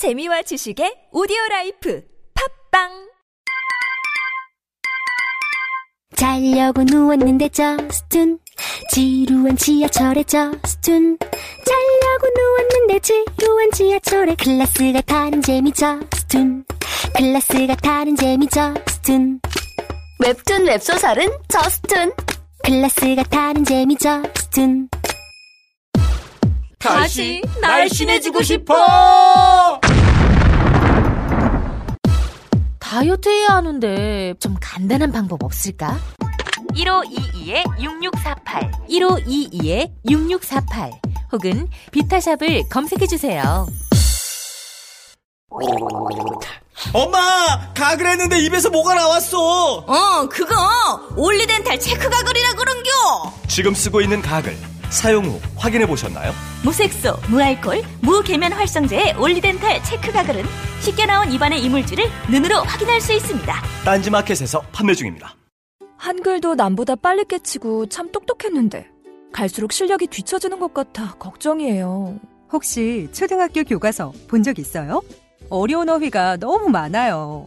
재미와 지식의 오디오 라이프 팟빵! 자려고 누웠는데 저스툰 지루한 지하철에 저스툰. 자려고 누웠는데 지루한 지하철에 클래스가 다른 재미 저스툰. 클래스가 다른 재미 저스툰. 웹툰 웹소설은 저스툰. 클래스가 다른 재미 저스툰. 다시 날씬해지고 싶어! 다이어트 해야 하는데 좀 간단한 방법 없을까? 1522-6648 1522-6648 혹은 비타샵을 검색해 주세요. 엄마! 가글 했는데 입에서 뭐가 나왔어! 어, 그거 올리덴탈 체크 가글이라 그런겨. 지금 쓰고 있는 가글, 사용 후 확인해 보셨나요? 무색소, 무알콜, 무계면 활성제의 올리덴탈 체크 가글은 쉽게 나온 입안의 이물질을 눈으로 확인할 수 있습니다. 딴지마켓에서 판매 중입니다. 한글도 남보다 빨리 깨치고 참 똑똑했는데 갈수록 실력이 뒤처지는 것 같아 걱정이에요. 혹시 초등학교 교과서 본 적 있어요? 어려운 어휘가 너무 많아요.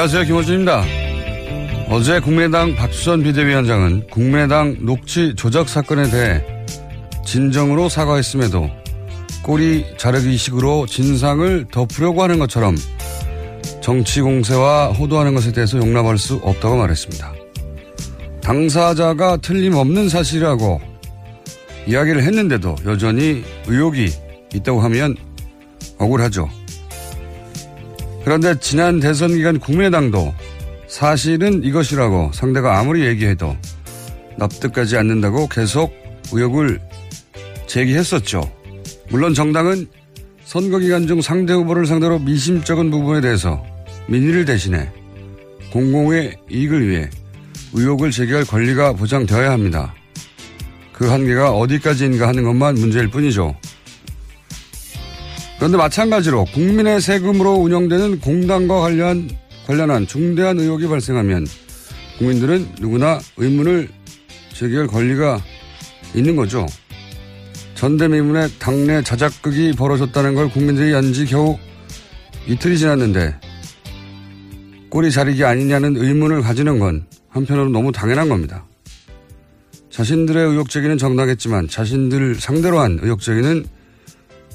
안녕하세요. 김호준입니다. 어제 국민의당 박수선 비대위원장은 국민의당 녹취 조작 사건에 대해 진정으로 사과했음에도 꼬리 자르기 식으로 진상을 덮으려고 하는 것처럼 정치 공세와 호도하는 것에 대해서 용납할 수 없다고 말했습니다. 당사자가 틀림없는 사실이라고 이야기를 했는데도 여전히 의혹이 있다고 하면 억울하죠. 그런데 지난 대선 기간 국민의당도 사실은 이것이라고 상대가 아무리 얘기해도 납득하지 않는다고 계속 의혹을 제기했었죠. 물론 정당은 선거 기간 중 상대 후보를 상대로 미심쩍은 부분에 대해서 민의를 대신해 공공의 이익을 위해 의혹을 제기할 권리가 보장되어야 합니다. 그 한계가 어디까지인가 하는 것만 문제일 뿐이죠. 그런데 마찬가지로 국민의 세금으로 운영되는 공단과 관련, 관련한 중대한 의혹이 발생하면 국민들은 누구나 의문을 제기할 권리가 있는 거죠. 전대미문의 당내 자작극이 벌어졌다는 걸 국민들이 안지 겨우 이틀이 지났는데 꼬리 자르기 아니냐는 의문을 가지는 건 한편으로 너무 당연한 겁니다. 자신들의 의혹 제기는 정당했지만 자신들 상대로 한 의혹 제기는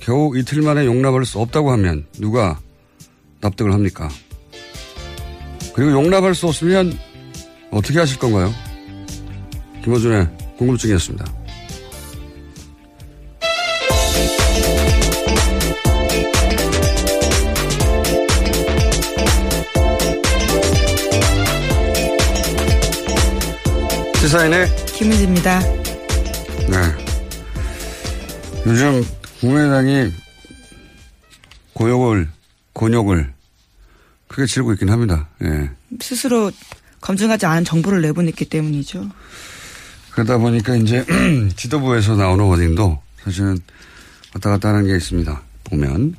겨우 이틀 만에 용납할 수 없다고 하면 누가 납득을 합니까? 그리고 용납할 수 없으면 어떻게 하실 건가요? 김호준의 궁금증이었습니다. 시사인의 김은지입니다. 네. 요즘 국민의당이 고욕을, 곤욕을 크게 치르고 있긴 합니다. 예. 스스로 검증하지 않은 정보를 내보냈기 때문이죠. 그러다 보니까 이제 지도부에서 나오는 워딩도 사실은 왔다 갔다 하는 게 있습니다. 보면.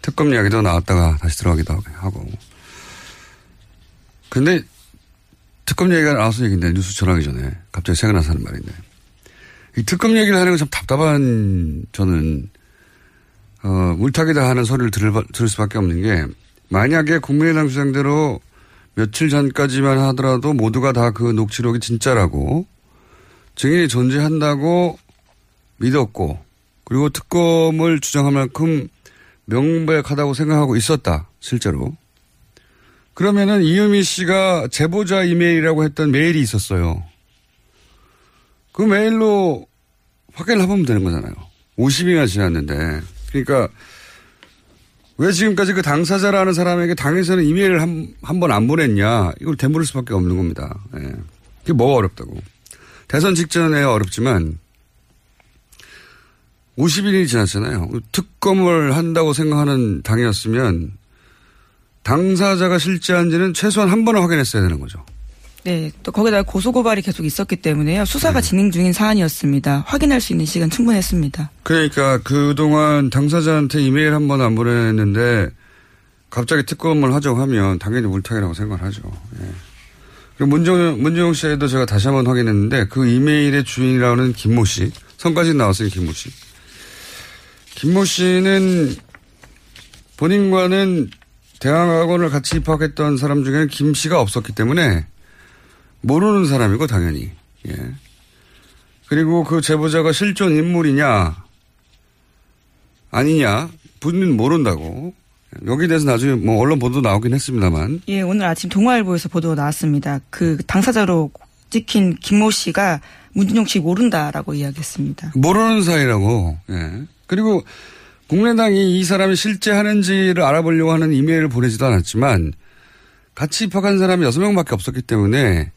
특검 이야기도 나왔다가 다시 들어가기도 하고. 근데 특검 얘기가 나와서 얘기인데 뉴스 전하기 전에 갑자기 생각나서 하는 말인데. 이 특검 얘기를 하는 건 참 답답한 저는 어, 물타기다 하는 소리를 들을, 들을 수밖에 없는 게 만약에 국민의당 주장대로 며칠 전까지만 하더라도 모두가 다 그 녹취록이 진짜라고 증인이 존재한다고 믿었고 그리고 특검을 주장할 만큼 명백하다고 생각하고 있었다 실제로 그러면은 이유미 씨가 제보자 이메일이라고 했던 메일이 있었어요. 그 메일로 확인을 해보면 되는 거잖아요. 50일이나 지났는데. 그러니까 왜 지금까지 그 당사자라는 사람에게 당에서는 이메일을 한, 한번 안 보냈냐. 이걸 되물을 수밖에 없는 겁니다. 예. 그게 뭐가 어렵다고. 대선 직전에 어렵지만 50일이 지났잖아요. 특검을 한다고 생각하는 당이었으면 당사자가 실제한지는 최소한 한 번은 확인했어야 되는 거죠. 네, 또 거기다가 고소고발이 계속 있었기 때문에요. 수사가 네. 진행 중인 사안이었습니다. 확인할 수 있는 시간 충분했습니다. 그러니까 그동안 당사자한테 이메일 한 번 안 보냈는데 갑자기 특검을 하자고 하면 당연히 물타기라고 생각을 하죠. 예. 그리고 문정, 문정용 씨에도 제가 다시 한번 확인했는데 그 이메일의 주인이라는 김모 씨, 성까지 나왔어요, 김모 씨. 김모 씨는 본인과는 대학학원을 같이 입학했던 사람 중에는 김 씨가 없었기 때문에 모르는 사람이고 당연히. 예. 그리고 그 제보자가 실존 인물이냐 아니냐 본인은 모른다고. 여기에 대해서 나중에 뭐 언론 보도 나오긴 했습니다만 예, 오늘 아침 동아일보에서 보도가 나왔습니다. 그 당사자로 찍힌 김모 씨가 문준용 씨 모른다라고 이야기했습니다. 모르는 사이라고. 예. 그리고 국민의당이 이 사람이 실제 하는지를 알아보려고 하는 이메일을 보내지도 않았지만 같이 입학한 사람이 여섯 명밖에 없었기 때문에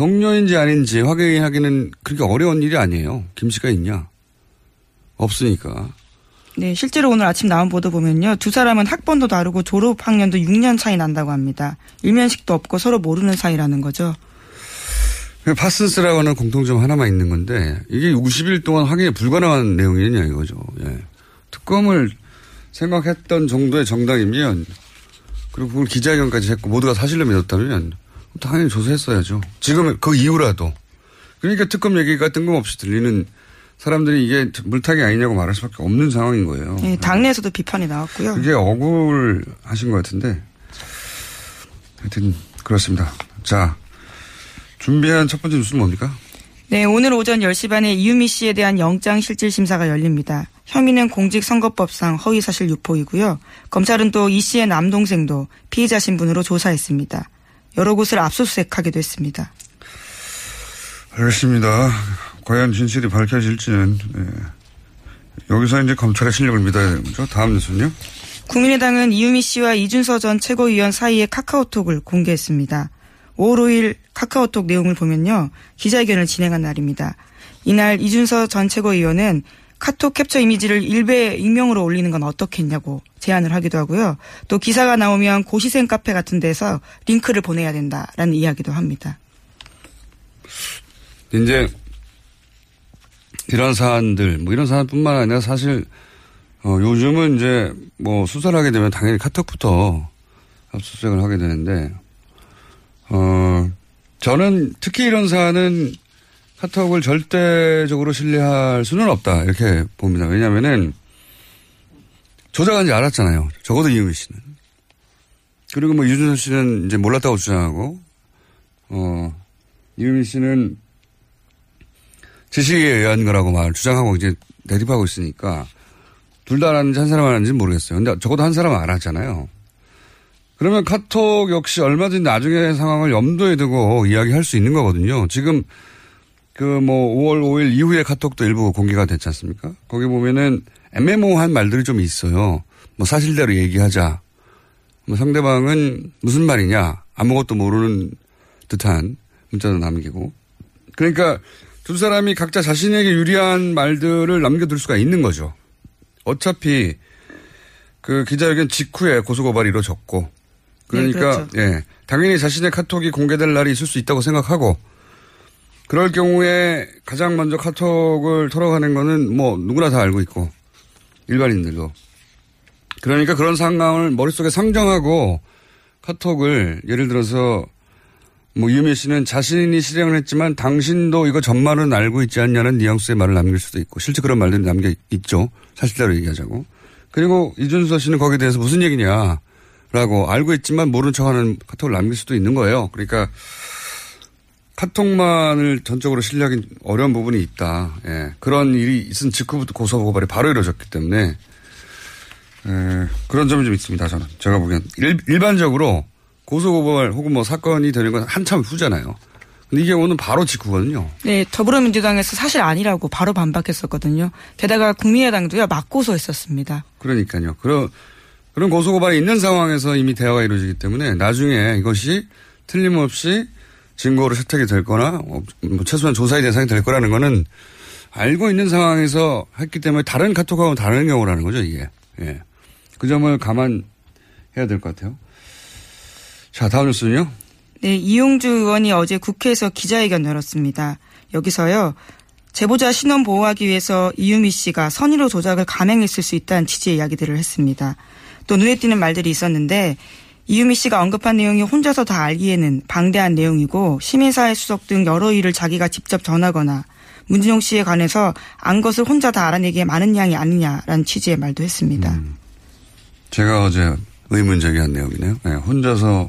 동료인지 아닌지 확인하기는 그렇게 어려운 일이 아니에요. 김 씨가 있냐? 없으니까. 네, 실제로 오늘 아침 나온 보도 보면요. 두 사람은 학번도 다르고 졸업 학년도 6년 차이 난다고 합니다. 일면식도 없고 서로 모르는 사이라는 거죠. 파슨스라고 하는 공통점 하나만 있는 건데 이게 50일 동안 확인이 불가능한 내용이냐 이거죠. 예. 특검을 생각했던 정도의 정당이면 그리고 그걸 기자회견까지 했고 모두가 사실로 믿었다면 당연히 조사했어야죠. 지금 그 이후라도. 그러니까 특검 얘기가 뜬금없이 들리는 사람들이 이게 물타기 아니냐고 말할 수밖에 없는 상황인 거예요. 네, 당내에서도 비판이 나왔고요. 그게 억울하신 것 같은데. 하여튼 그렇습니다. 자 준비한 첫 번째 뉴스는 뭡니까? 네, 오늘 오전 10시 반에 이유미 씨에 대한 영장 실질 심사가 열립니다. 혐의는 공직선거법상 허위사실 유포이고요. 검찰은 또 이 씨의 남동생도 피해자 신분으로 조사했습니다. 여러 곳을 압수수색하기도 했습니다. 알겠습니다. 과연 진실이 밝혀질지는 예. 여기서 이제 검찰의 실력을 믿어야 되는 거죠. 다음 뉴스는요. 국민의당은 이유미 씨와 이준서 전 최고위원 사이의 카카오톡을 공개했습니다. 5월 5일 카카오톡 내용을 보면요. 기자회견을 진행한 날입니다. 이날 이준서 전 최고위원은 카톡 캡처 이미지를 일베 익명으로 올리는 건 어떻겠냐고 제안을 하기도 하고요. 또 기사가 나오면 고시생 카페 같은 데서 링크를 보내야 된다라는 이야기도 합니다. 이제 이런 사안들, 뭐 이런 사안뿐만 아니라 사실 어, 요즘은 이제 뭐 수사를 하게 되면 당연히 카톡부터 압수수색을 하게 되는데 어 저는 특히 이런 사안은 카톡을 절대적으로 신뢰할 수는 없다 이렇게 봅니다. 왜냐하면은 조작한지 알았잖아요. 적어도 이유미 씨는. 그리고 뭐 유준선 씨는 이제 몰랐다고 주장하고 어 이유미 씨는 지식에 의한 거라고 말 주장하고 이제 대립하고 있으니까 둘다 알았는지 한 사람 알았는지 모르겠어요. 근데 적어도 한 사람은 알았잖아요. 그러면 카톡 역시 얼마든지 나중에 상황을 염두에 두고 이야기할 수 있는 거거든요. 지금 그 뭐 5월 5일 이후에 카톡도 일부 공개가 됐지 않습니까? 거기 보면은 애매모호한 말들이 좀 있어요. 뭐 사실대로 얘기하자. 뭐 상대방은 무슨 말이냐. 아무것도 모르는 듯한 문자도 남기고. 그러니까 두 사람이 각자 자신에게 유리한 말들을 남겨둘 수가 있는 거죠. 어차피 그 기자회견 직후에 고소고발이 이루어졌고. 그러니까, 네, 그렇죠. 예. 당연히 자신의 카톡이 공개될 날이 있을 수 있다고 생각하고, 그럴 경우에 가장 먼저 카톡을 털어가는 거는 뭐 누구나 다 알고 있고, 일반인들도. 그러니까 그런 상황을 머릿속에 상정하고 카톡을 예를 들어서 뭐 유미 씨는 자신이 실행을 했지만 당신도 이거 전말은 알고 있지 않냐는 뉘앙스의 말을 남길 수도 있고 실제 그런 말들이 남겨 있죠. 사실대로 얘기하자고. 그리고 이준서 씨는 거기에 대해서 무슨 얘기냐라고 알고 있지만 모른 척하는 카톡을 남길 수도 있는 거예요. 그러니까 카톡만을 전적으로 신뢰하기 어려운 부분이 있다. 예. 그런 일이 있은 직후부터 고소고발이 바로 이루어졌기 때문에 에, 그런 점이 좀 있습니다. 저는 제가 보기엔 일, 일반적으로 고소고발 혹은 뭐 사건이 되는 건 한참 후잖아요. 근데 이게 오늘 바로 직후거든요. 네, 더불어민주당에서 사실 아니라고 바로 반박했었거든요. 게다가 국민의당도요, 맞고소했었습니다. 그러니까요. 그런, 그런 고소고발이 있는 상황에서 이미 대화가 이루어지기 때문에 나중에 이것이 틀림없이 증거로 채택이 될 거나 뭐 최소한 조사의 대상이 될 거라는 거는 알고 있는 상황에서 했기 때문에 다른 카톡하고는 다른 경우라는 거죠, 이게. 예. 그 점을 감안해야 될 것 같아요. 자, 다음 뉴스는요. 네, 이용주 의원이 어제 국회에서 기자회견 열었습니다. 여기서요, 제보자 신원 보호하기 위해서 이유미 씨가 선의로 조작을 감행했을 수 있다는 취지의 이야기들을 했습니다. 또 눈에 띄는 말들이 있었는데, 이유미 씨가 언급한 내용이 혼자서 다 알기에는 방대한 내용이고, 시민사회 수석 등 여러 일을 자기가 직접 전하거나, 문진용 씨에 관해서 안 것을 혼자 다 알아내기에 많은 양이 아니냐라는 취지의 말도 했습니다. 제가 어제 의문 제기한 내용이네요. 예, 혼자서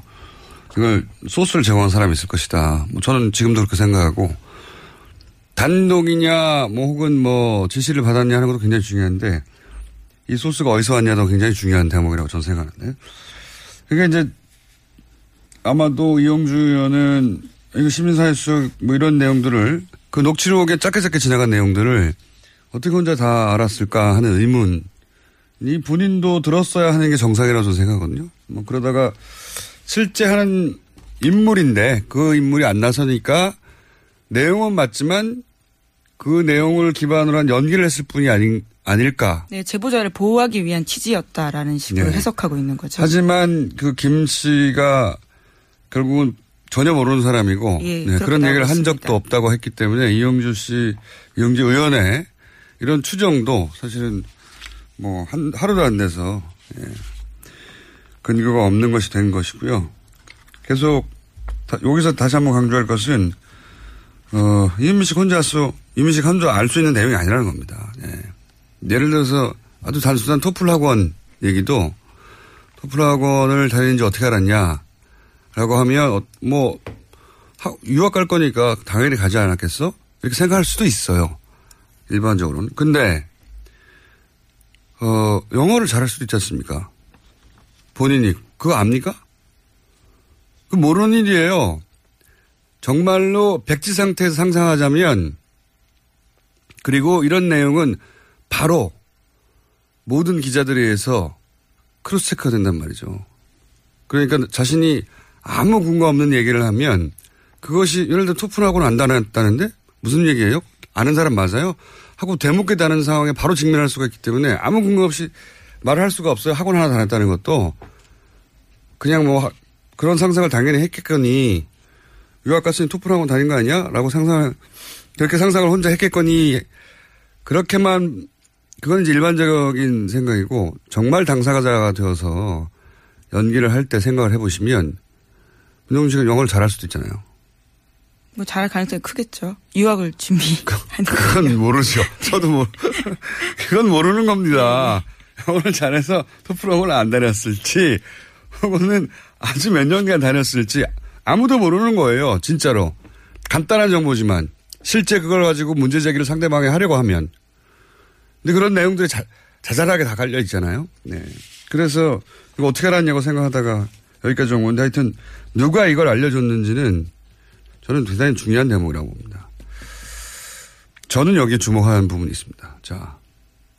이걸 소스를 제공한 사람이 있을 것이다. 뭐 저는 지금도 그렇게 생각하고 단독이냐 뭐 혹은 뭐 지시를 받았냐 하는 것도 굉장히 중요한데 이 소스가 어디서 왔냐도 굉장히 중요한 대목이라고 저는 생각하는데 그러니까 이제 아마도 이용주 의원은 이거 시민사회 수석 뭐 이런 내용들을 그 녹취록에 짧게 짧게 지나간 내용들을 어떻게 혼자 다 알았을까 하는 의문 이 본인도 들었어야 하는 게 정상이라고 저는 생각하거든요. 뭐 그러다가 실제 하는 인물인데 그 인물이 안 나서니까 내용은 맞지만 그 내용을 기반으로 한 연기를 했을 뿐이 아닌, 아닐까. 네, 제보자를 보호하기 위한 취지였다라는 식으로 네. 해석하고 있는 거죠. 하지만 그 김 씨가 결국은 전혀 모르는 사람이고 예, 네, 그런 얘기를 한 적도 없다고 했기 때문에 이용주 씨, 이용주 의원의 이런 추정도 사실은 뭐 한, 하루도 안 돼서 예, 근거가 없는 것이 된 것이고요. 계속 다- 여기서 다시 한번 강조할 것은 어, 이민식 혼자서 이민식 혼자 알 수 있는 내용이 아니라는 겁니다. 예. 예를 들어서 아주 단순한 토플 학원 얘기도 토플 학원을 다니는지 어떻게 알았냐 라고 하면 어, 뭐 하- 유학 갈 거니까 당연히 가지 않았겠어? 이렇게 생각할 수도 있어요. 일반적으로는. 근데 어, 영어를 잘할 수도 있지 않습니까? 본인이 그거 압니까? 그 모르는 일이에요. 정말로 백지 상태에서 상상하자면 그리고 이런 내용은 바로 모든 기자들에 의해서 크로스 체크가 된단 말이죠. 그러니까 자신이 아무 근거 없는 얘기를 하면 그것이 예를 들어 토플하고는 안 다녔다는데 무슨 얘기예요? 아는 사람 맞아요? 하고 대묻게 다는 상황에 바로 직면할 수가 있기 때문에 아무 근거 없이 말을 할 수가 없어요. 학원 하나 다녔다는 것도 그냥 뭐 하- 그런 상상을 당연히 했겠거니 유학 갔으니 토플하고 다닌 거 아니야? 라고 상상을 그렇게 상상을 혼자 했겠거니 그렇게만 그건 이제 일반적인 생각이고 정말 당사자가 되어서 연기를 할 때 생각을 해보시면 문정훈 씨가 영어를 잘할 수도 있잖아요. 뭐 잘할 가능성이 크겠죠. 유학을 준비하는 그건 모르죠. 저도 모 그건 모르는 겁니다. 영어를 잘해서 토플학원을 안 다녔을지 혹은 아주 몇 년간 다녔을지 아무도 모르는 거예요. 진짜로. 간단한 정보지만 실제 그걸 가지고 문제 제기를 상대방에 하려고 하면 근데 그런 내용들이 자, 자잘하게 다 갈려 있잖아요. 네. 그래서 이거 어떻게 알았냐고 생각하다가 여기까지 온 건데 하여튼 누가 이걸 알려줬는지는 저는 대단히 중요한 대목이라고 봅니다. 저는 여기에 주목하는 부분이 있습니다. 자.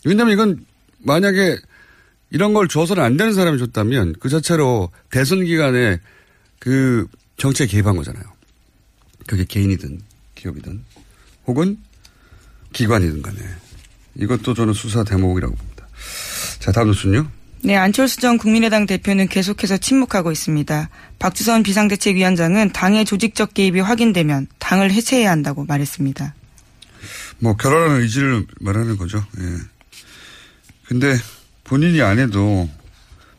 왜냐면 이건 만약에 이런 걸 줘서는 안 되는 사람이 줬다면 그 자체로 대선 기간에 그 정치에 개입한 거잖아요. 그게 개인이든 기업이든 혹은 기관이든 간에 이것도 저는 수사 대목이라고 봅니다. 자, 다음 뉴스는요. 네, 안철수 전 국민의당 대표는 계속해서 침묵하고 있습니다. 박주선 비상대책위원장은 당의 조직적 개입이 확인되면 당을 해체해야 한다고 말했습니다. 뭐 결혼하는 의지를 말하는 거죠. 예. 근데 본인이 안 해도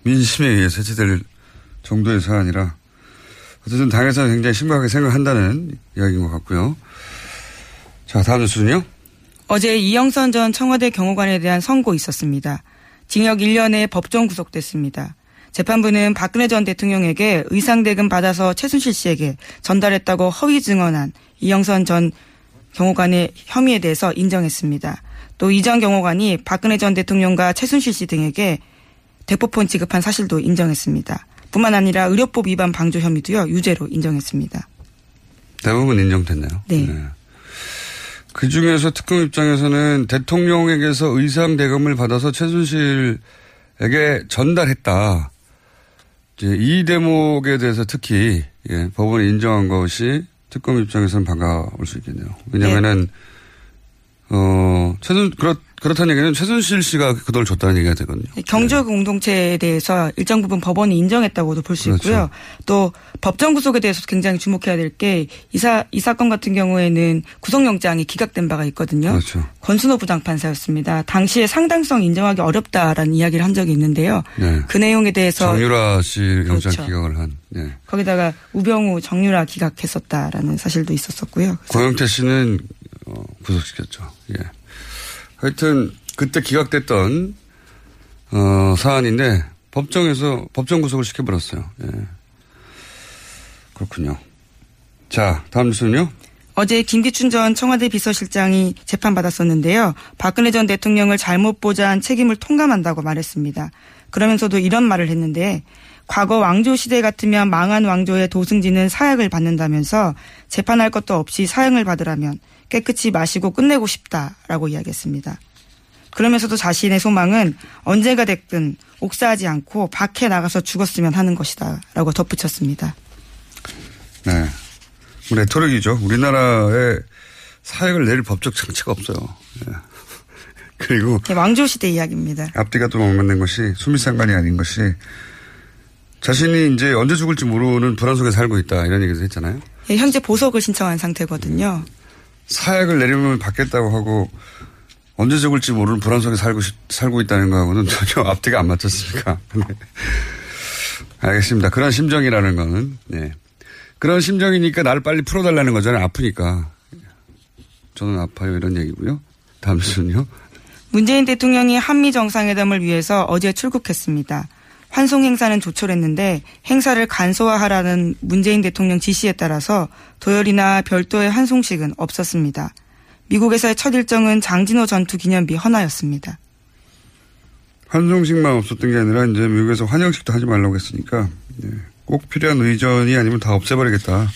민심에 의해서 해체될 정도의 사안이라 어쨌든 당에서는 굉장히 심각하게 생각한다는 이야기인 것 같고요. 자, 다음 뉴스는요. 어제 이영선 전 청와대 경호관에 대한 선고 있었습니다. 징역 1년에 법정 구속됐습니다. 재판부는 박근혜 전 대통령에게 의상 대금 받아서 최순실 씨에게 전달했다고 허위 증언한 이영선 전 경호관의 혐의에 대해서 인정했습니다. 또 이전 경호관이 박근혜 전 대통령과 최순실 씨 등에게 대포폰 지급한 사실도 인정했습니다. 뿐만 아니라 의료법 위반 방조 혐의도요 유죄로 인정했습니다. 대부분 인정됐나요? 네. 그 중에서 특검 입장에서는 대통령에게서 의상 대금을 받아서 최순실에게 전달했다. 이제 이 대목에 대해서 특히 예, 법원이 인정한 것이 특검 입장에서는 반가울 수 있겠네요. 왜냐면은 어 최순 그렇 그렇다는 얘기는 최순실 씨가 그 돈을 줬다는 얘기가 되거든요. 경제 공동체에 대해서 일정 부분 법원이 인정했다고도 볼수 그렇죠. 있고요. 또 법정 구속에 대해서도 굉장히 주목해야 될 게 이 사 이 사건 같은 경우에는 구속영장이 기각된 바가 있거든요. 그렇죠. 권순호 부장판사였습니다. 당시에 상당성 인정하기 어렵다라는 이야기를 한 적이 있는데요. 네. 그 내용에 대해서 정유라 씨 영장 그렇죠. 기각을 한. 예. 거기다가 우병우 정유라 기각했었다라는 사실도 있었었고요. 고영태 씨는 어, 구속시켰죠. 예. 하여튼 그때 기각됐던 어, 사안인데 법정에서 법정 구속을 시켜버렸어요. 예. 그렇군요. 자, 다음 뉴스는요. 어제 김기춘 전 청와대 비서실장이 재판받았었는데요. 박근혜 전 대통령을 잘못 보좌한 책임을 통감한다고 말했습니다. 그러면서도 이런 말을 했는데 과거 왕조 시대 같으면 망한 왕조의 도승지는 사약을 받는다면서 재판할 것도 없이 사형을 받으라면 깨끗이 마시고 끝내고 싶다라고 이야기했습니다. 그러면서도 자신의 소망은 언제가 됐든 옥사하지 않고 밖에 나가서 죽었으면 하는 것이다라고 덧붙였습니다. 네. 뭐 레토릭이죠. 우리나라에 사역을 내릴 법적 장치가 없어요. 예. 그리고 네, 왕조 시대 이야기입니다. 앞뒤가 또 맞는 것이 수미상관이 아닌 것이 자신이 이제 언제 죽을지 모르는 불안 속에 살고 있다 이런 얘기도 했잖아요. 예, 현재 보석을 신청한 상태거든요. 사약을 내리면 받겠다고 하고 언제 죽을지 모르는 불안 속에 살고 싶- 살고 있다는 거하고는 전혀 앞뒤가 안 맞췄으니까. 네. 알겠습니다. 그런 심정이라는 거는 네. 그런 심정이니까 나를 빨리 풀어달라는 거잖아요. 아프니까. 저는 아파요 이런 얘기고요. 다음 순요. 문재인 대통령이 한미 정상회담을 위해서 어제 출국했습니다. 환송 행사는 조촐했는데 행사를 간소화하라는 문재인 대통령 지시에 따라서 도열이나 별도의 환송식은 없었습니다. 미국에서의 첫 일정은 장진호 전투 기념비 헌화였습니다. 환송식만 없었던 게 아니라 이제 미국에서 환영식도 하지 말라고 했으니까 네. 꼭 필요한 의전이 아니면 다 없애버리겠다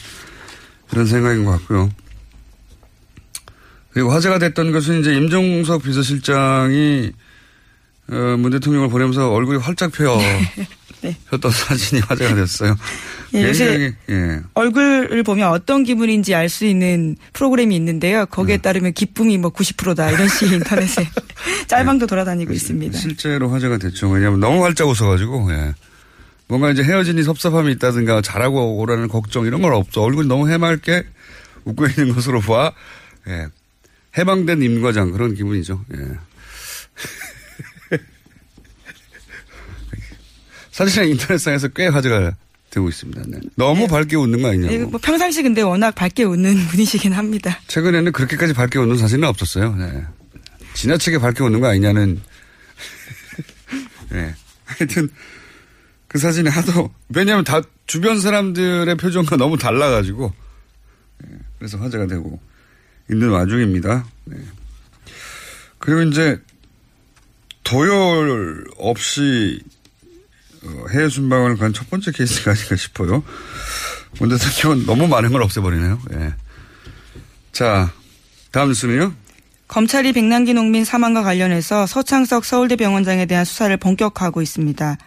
이런 생각인 것 같고요. 그리고 화제가 됐던 것은 이제 임종석 비서실장이 어, 문 대통령을 보내면서 얼굴이 활짝 펴 네. 폈던 사진이 화제가 됐어요. 예, 요새 예. 얼굴을 보면 어떤 기분인지 알 수 있는 프로그램이 있는데요. 거기에 따르면 기쁨이 뭐 90%다 이런 식의 인터넷에 짤방도 돌아다니고 있습니다. 실제로 화제가 됐죠. 왜냐하면 너무 활짝 웃어가지고 예. 뭔가 이제 헤어지니 섭섭함이 있다든가 잘하고 오라는 걱정 이런 건 없어. 얼굴이 너무 해맑게 웃고 있는 것으로 봐. 예. 해방된 임과장 그런 기분이죠. 예. 사실은 인터넷상에서 꽤 화제가 되고 있습니다. 네. 너무 밝게 웃는 거 예, 아니냐고. 뭐 평상시 근데 워낙 밝게 웃는 분이시긴 합니다. 최근에는 그렇게까지 밝게 웃는 사진은 없었어요. 네. 지나치게 밝게 웃는 거 아니냐는. 네. 하여튼 그 사진이 하도 왜냐하면 다 주변 사람들의 표정과 너무 달라가지고 네. 그래서 화제가 되고 있는 와중입니다. 네. 그리고 이제 도열 없이 어, 해외 순방을 간 첫 번째 케이스가 아닌가 싶어요. 문 대통령은 너무 많은 걸 없애버리네요. 예. 자, 다음 뉴스는요? 검찰이 백남기 농민 사망과 관련해서 서창석 서울대 병원장에 대한 수사를 본격화하고 있습니다.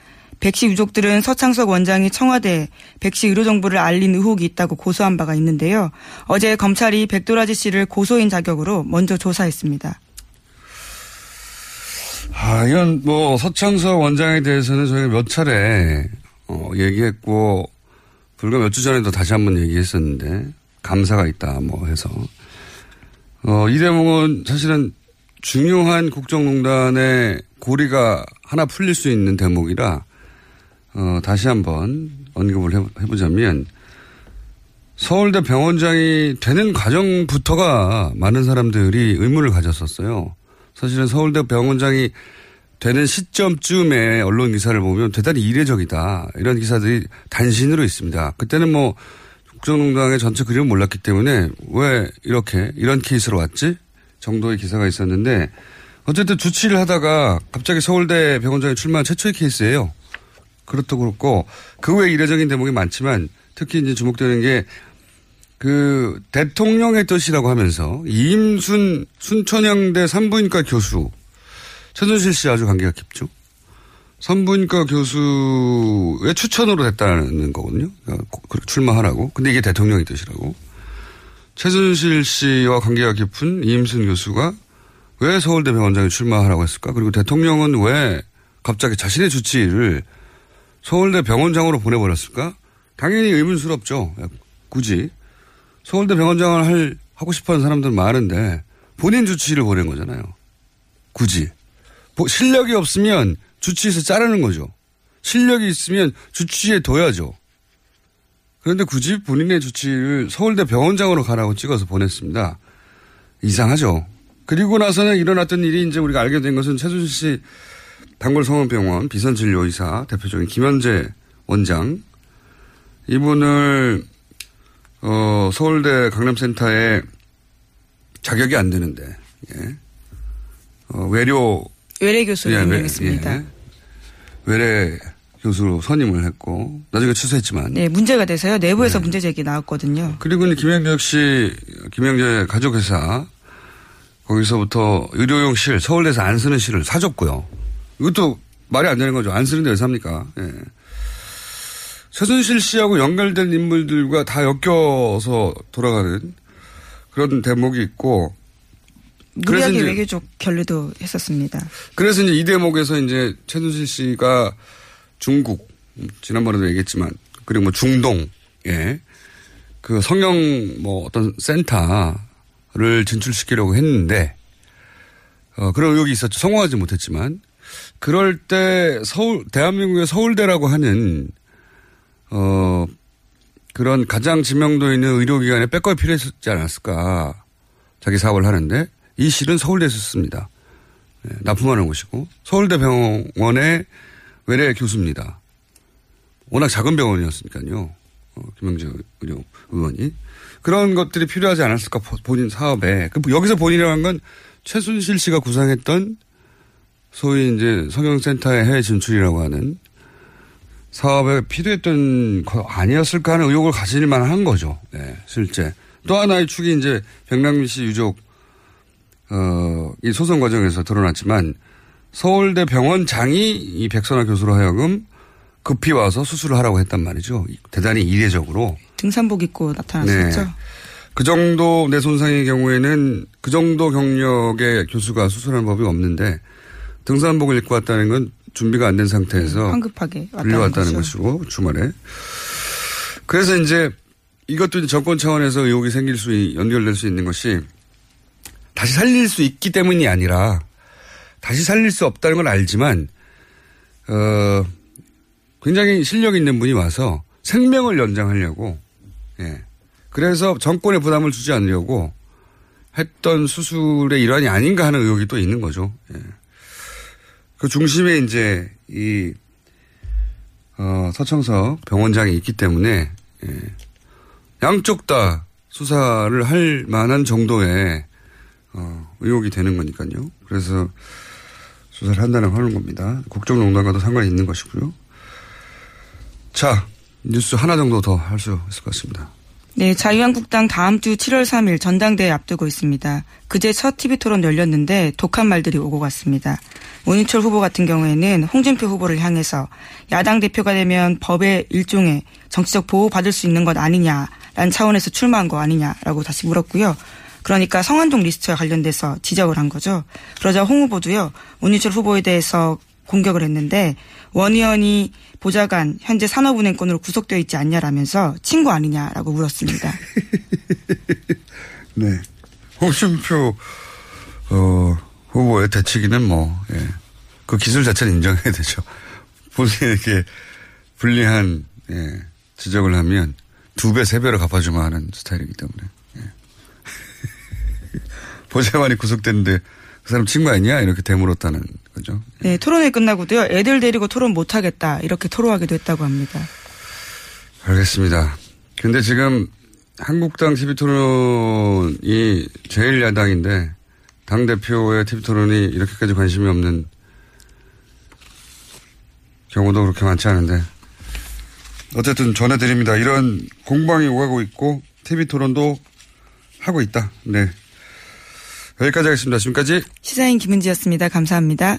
백씨 유족들은 서창석 원장이 청와대 백씨 의료 정보를 알린 의혹이 있다고 고소한 바가 있는데요. 어제 검찰이 백도라지 씨를 고소인 자격으로 먼저 조사했습니다. 아, 이건 뭐 서창석 원장에 대해서는 저희가 몇 차례 어, 얘기했고 불과 몇 주 전에도 다시 한번 얘기했었는데 감사가 있다 뭐 해서 어, 이 대목은 사실은 중요한 국정농단의 고리가 하나 풀릴 수 있는 대목이라 어, 다시 한번 언급을 해- 해보자면 서울대 병원장이 되는 과정부터가 많은 사람들이 의문을 가졌었어요. 사실은 서울대 병원장이 되는 시점쯤에 언론 기사를 보면 대단히 이례적이다. 이런 기사들이 단신으로 있습니다. 그때는 뭐 국정농단의 전체 그림을 몰랐기 때문에 왜 이렇게 이런 케이스로 왔지? 정도의 기사가 있었는데 어쨌든 주치를 하다가 갑자기 서울대 병원장이 출마한 최초의 케이스예요. 그렇다고 그렇고 그 외에 이례적인 대목이 많지만 특히 이제 주목되는 게 그 대통령의 뜻이라고 하면서 이임순 순천향대 산부인과 교수 최순실 씨 아주 관계가 깊죠. 산부인과 교수의 추천으로 됐다는 거거든요. 그러니까 고- 출마하라고. 근데 이게 대통령의 뜻이라고. 최순실 씨와 관계가 깊은 이임순 교수가 왜 서울대 병원장에 출마하라고 했을까? 그리고 대통령은 왜 갑자기 자신의 주치의를 서울대 병원장으로 보내버렸을까? 당연히 의문스럽죠. 굳이. 서울대 병원장을 할, 하고 싶어 하는 사람들 많은데 본인 주치의를 보낸 거잖아요. 굳이. 보- 실력이 없으면 주치의에서 자르는 거죠. 실력이 있으면 주치의에 둬야죠. 그런데 굳이 본인의 주치의를 서울대 병원장으로 가라고 찍어서 보냈습니다. 이상하죠. 그리고 나서는 일어났던 일이 이제 우리가 알게 된 것은 최순실 씨 단골 성원병원 비선진료의사 대표적인 김현재 원장 이분을 어, 서울대 강남센터에 자격이 안 되는데 예. 어, 외료 외래 교수를 예, 외- 임명했습니다. 예. 외래 교수로 선임을 했고 나중에 취소했지만 네, 문제가 돼서요. 내부에서 문제 제기 나왔거든요. 그리고 김영재 씨, 김영재 가족회사, 거기서부터 의료용 실, 서울대에서 안 쓰는 실을 사줬고요. 이것도 말이 안 되는 거죠. 안 쓰는데 왜 삽니까? 예. 최순실 씨하고 연결된 인물들과 다 엮여서 돌아가는 그런 대목이 있고, 그래서 무리하게 이제- 외교적 결례도 했었습니다. 그래서 이제 이 대목에서 이제 최순실 씨가 중국, 지난번에도 얘기했지만, 그리고 뭐 중동, 예. 그 성형 뭐 어떤 센터를 진출시키려고 했는데, 어, 그런 의혹이 있었죠. 성공하지 못했지만, 그럴 때 서울, 대한민국의 서울대라고 하는, 어, 그런 가장 지명도 있는 의료기관에 백업이 필요했지 않았을까. 자기 사업을 하는데, 이 실은 서울대에서 씁니다. 예, 납품하는 곳이고 서울대 병원의 외래 교수입니다. 워낙 작은 병원이었으니까요. 어, 김영재 의료 의원이 그런 것들이 필요하지 않았을까 보- 본인 사업에 그 여기서 본인이라고 한건 최순실 씨가 구상했던 소위 이제 성형센터의 해외 진출이라고 하는 사업에 필요했던 거 아니었을까 하는 의혹을 가질 만한 거죠. 네, 실제 또 하나의 축이 이제 백남기 씨 유족 어, 이 소송 과정에서 드러났지만 서울대 병원장이 이 백선화 교수로 하여금 급히 와서 수술을 하라고 했단 말이죠. 대단히 이례적으로. 등산복 입고 나타났었죠. 네. 그 정도 내 손상의 경우에는 그 정도 경력의 교수가 수술하는 법이 없는데 등산복을 입고 왔다는 건 준비가 안 된 상태에서 황급하게 왔다는. 것이고 주말에. 그래서 이제 이것도 이제 정권 차원에서 의혹이 생길 수 있- 연결될 수 있는 것이 다시 살릴 수 있기 때문이 아니라 다시 살릴 수 없다는 걸 알지만 어 굉장히 실력 있는 분이 와서 생명을 연장하려고 예. 그래서 정권에 부담을 주지 않으려고 했던 수술의 일환이 아닌가 하는 의혹이 또 있는 거죠. 예. 그 중심에 이제 이 어, 서청석 병원장이 있기 때문에 예. 양쪽 다 수사를 할 만한 정도의 어, 의혹이 되는 거니까요. 그래서 수사를 한다는 하는 겁니다. 국정농단과도 상관이 있는 것이고요. 자 뉴스 하나 정도 더 할 수 있을 것 같습니다. 네, 자유한국당 다음 주 7월 3일 전당대회 앞두고 있습니다. 그제 첫 TV 토론 열렸는데 독한 말들이 오고 갔습니다. 문희철 후보 같은 경우에는 홍준표 후보를 향해서 야당 대표가 되면 법의 일종의 정치적 보호 받을 수 있는 것 아니냐라는 차원에서 출마한 거 아니냐라고 다시 물었고요. 그러니까 성완종 리스트와 관련돼서 지적을 한 거죠. 그러자 홍 후보도요. 문희철 후보에 대해서 공격을 했는데 원 의원이 보좌관 현재 산업은행권으로 구속되어 있지 않냐라면서 친구 아니냐라고 물었습니다. 네. 홍준표 어, 후보의 대치기는 뭐, 예. 그 기술 자체는 인정해야 되죠. 본인에게 불리한, 예, 지적을 하면 두 배, 세 배로 갚아주면 하는 스타일이기 때문에. 예. 보좌관이 구속됐는데 그 사람 친구 아니냐? 이렇게 되물었다는 거죠. 네, 토론회 끝나고도요. 애들 데리고 토론 못 하겠다 이렇게 토로하기도 했다고 합니다. 알겠습니다. 근데 지금 한국당 TV 토론이 제일 야당인데 당 대표의 TV 토론이 이렇게까지 관심이 없는 경우도 그렇게 많지 않은데 어쨌든 전해드립니다. 이런 공방이 오가고 있고 TV 토론도 하고 있다. 네. 여기까지 하겠습니다. 지금까지 시사인 김은지였습니다. 감사합니다.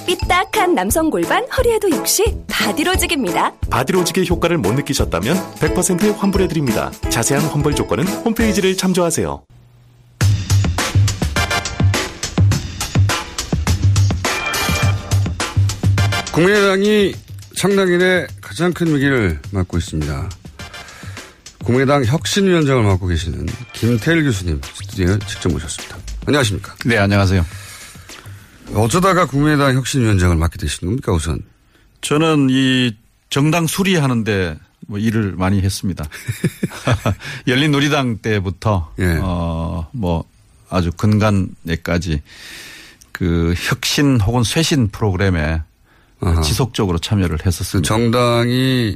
삐딱한 남성 골반 허리에도 역시 바디로직입니다. 바디로직의 효과를 못 느끼셨다면 100% 환불해드립니다. 자세한 환불 조건은 홈페이지를 참조하세요. 국민의당이 창당일에 가장 큰 위기를 맞고 있습니다. 국민의당 혁신위원장을 맡고 계시는 김태일 교수님 스튜디오에 직접 모셨습니다. 안녕하십니까? 네, 안녕하세요. 어쩌다가 국민의당 혁신위원장을 맡게 되신 겁니까, 우선? 저는 이 정당 수리하는데 뭐 일을 많이 했습니다. 열린 우리당 때부터 예. 어뭐 아주 근간에까지 그 혁신 혹은 쇄신 프로그램에 아하. 지속적으로 참여를 그 했었습니다. 정당이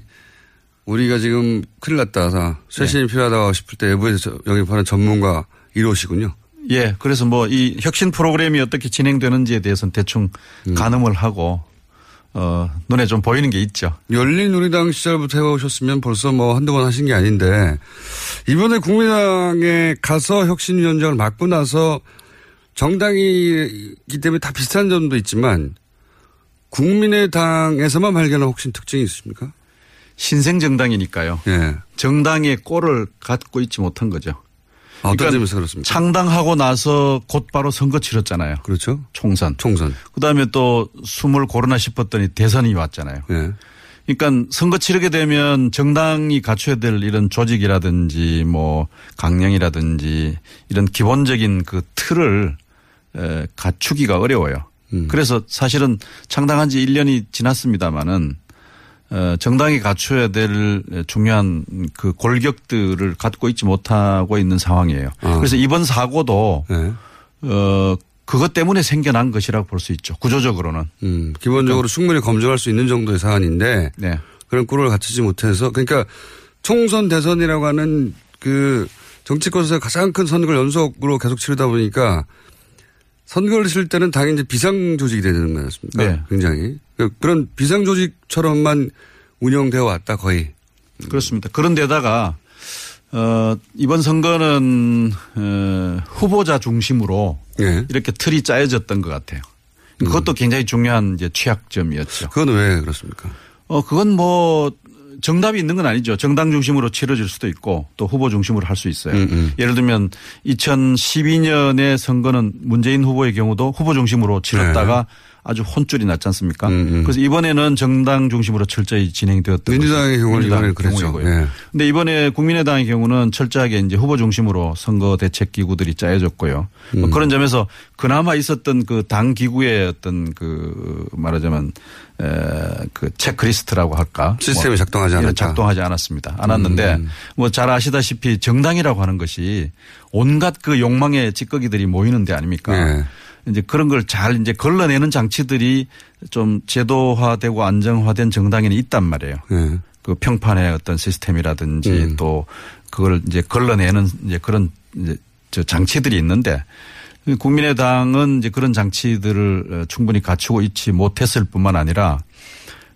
우리가 지금 큰일 났다. 쇄신이 필요하다고 싶을 때 외부에서 영입하는 전문가 1호시군요. 예, 그래서 뭐 이 혁신 프로그램이 어떻게 진행되는지에 대해서는 대충 음. 가늠을 하고 어 눈에 좀 보이는 게 있죠. 열린 우리당 시절부터 해오셨으면 벌써 뭐 한두 번 하신 게 아닌데 이번에 국민당에 가서 혁신위원장을 맡고 나서 정당이기 때문에 다 비슷한 점도 있지만 국민의당에서만 발견한 혹시 특징이 있습니까? 신생 정당이니까요. 예. 정당의 꼴을 갖고 있지 못한 거죠. 어떤 그러니까 점에서 그렇습니까? 창당하고 나서 곧바로 선거 치렀잖아요. 그렇죠. 총선. 총선. 그다음에 또 숨을 고르나 싶었더니 대선이 왔잖아요. 예. 그러니까 선거 치르게 되면 정당이 갖춰야 될 이런 조직이라든지 뭐 강령이라든지 이런 기본적인 그 틀을 에, 갖추기가 어려워요. 음. 그래서 사실은 창당한 지 1년이 지났습니다마는 어, 정당이 갖춰야 될 중요한 그 골격들을 갖고 있지 못하고 있는 상황이에요. 아. 그래서 이번 사고도 예. 어, 그것 때문에 생겨난 것이라고 볼 수 있죠. 구조적으로는. 음, 기본적으로 충분히 검증할 수 있는 정도의 사안인데 네. 그런 꿀을 갖추지 못해서 그러니까 총선 대선이라고 하는 그 정치권에서 가장 큰 선거를 연속으로 계속 치르다 보니까 선거를 치를 때는 당연히 이제 비상조직이 되는 거 아니겠습니까? 네. 굉장히. 그- 그런 비상조직처럼만 운영되어 왔다 거의. 그렇습니다. 그런데다가 어, 이번 선거는 어, 후보자 중심으로 예. 이렇게 틀이 짜여졌던 것 같아요. 그것도 굉장히 중요한 이제 취약점이었죠. 그건 왜 그렇습니까? 어, 그건 뭐 정답이 있는 건 아니죠. 정당 중심으로 치러질 수도 있고 또 후보 중심으로 할 수 있어요. 음, 음. 예를 들면 2012년의 선거는 문재인 후보의 경우도 후보 중심으로 치렀다가 아주 혼쭐이 났지 않습니까? 네. 음, 음. 그래서 이번에는 정당 중심으로 철저히 진행되었던 민주당의. 경우는 이번에는 그랬죠. 경우이고요. 예. 근데 이번에 국민의당의 경우는 철저하게 이제 후보 중심으로 선거 대책 기구들이 짜여졌고요. 음. 뭐 그런 점에서 그나마 있었던 그 당 기구의 어떤 그 말하자면 에, 그 체크리스트라고 할까 시스템이 뭐 작동하지 않았다. 작동하지 않았습니다. 않았는데 음. 뭐잘 아시다시피 정당이라고 하는 것이 온갖 그 욕망의 찌꺼기들이 모이는 데 아닙니까? 예. 이제 그런 걸 잘 이제 걸러내는 장치들이 좀 제도화되고 안정화된 정당에는 있단 말이에요. 예. 그 평판의 어떤 시스템이라든지 음. 또 그걸 이제 걸러내는 이제 그런 이제 저 장치들이 있는데 국민의당은 이제 그런 장치들을 어, 충분히 갖추고 있지 못했을 뿐만 아니라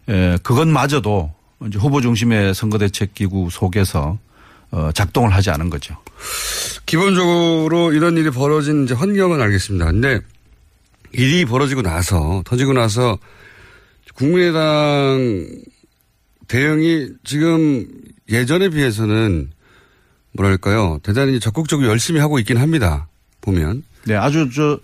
에, 그것마저도 이제 후보 중심의 선거대책기구 속에서 어, 작동을 하지 않은 거죠. 기본적으로 이런 일이 벌어진 이제 환경은 알겠습니다. 근데 일이 벌어지고 나서 터지고 나서 국민의당 대응이 지금 예전에 비해서는 뭐랄까요 대단히 적극적으로 열심히 하고 있긴 합니다. 보면 네, 아주 저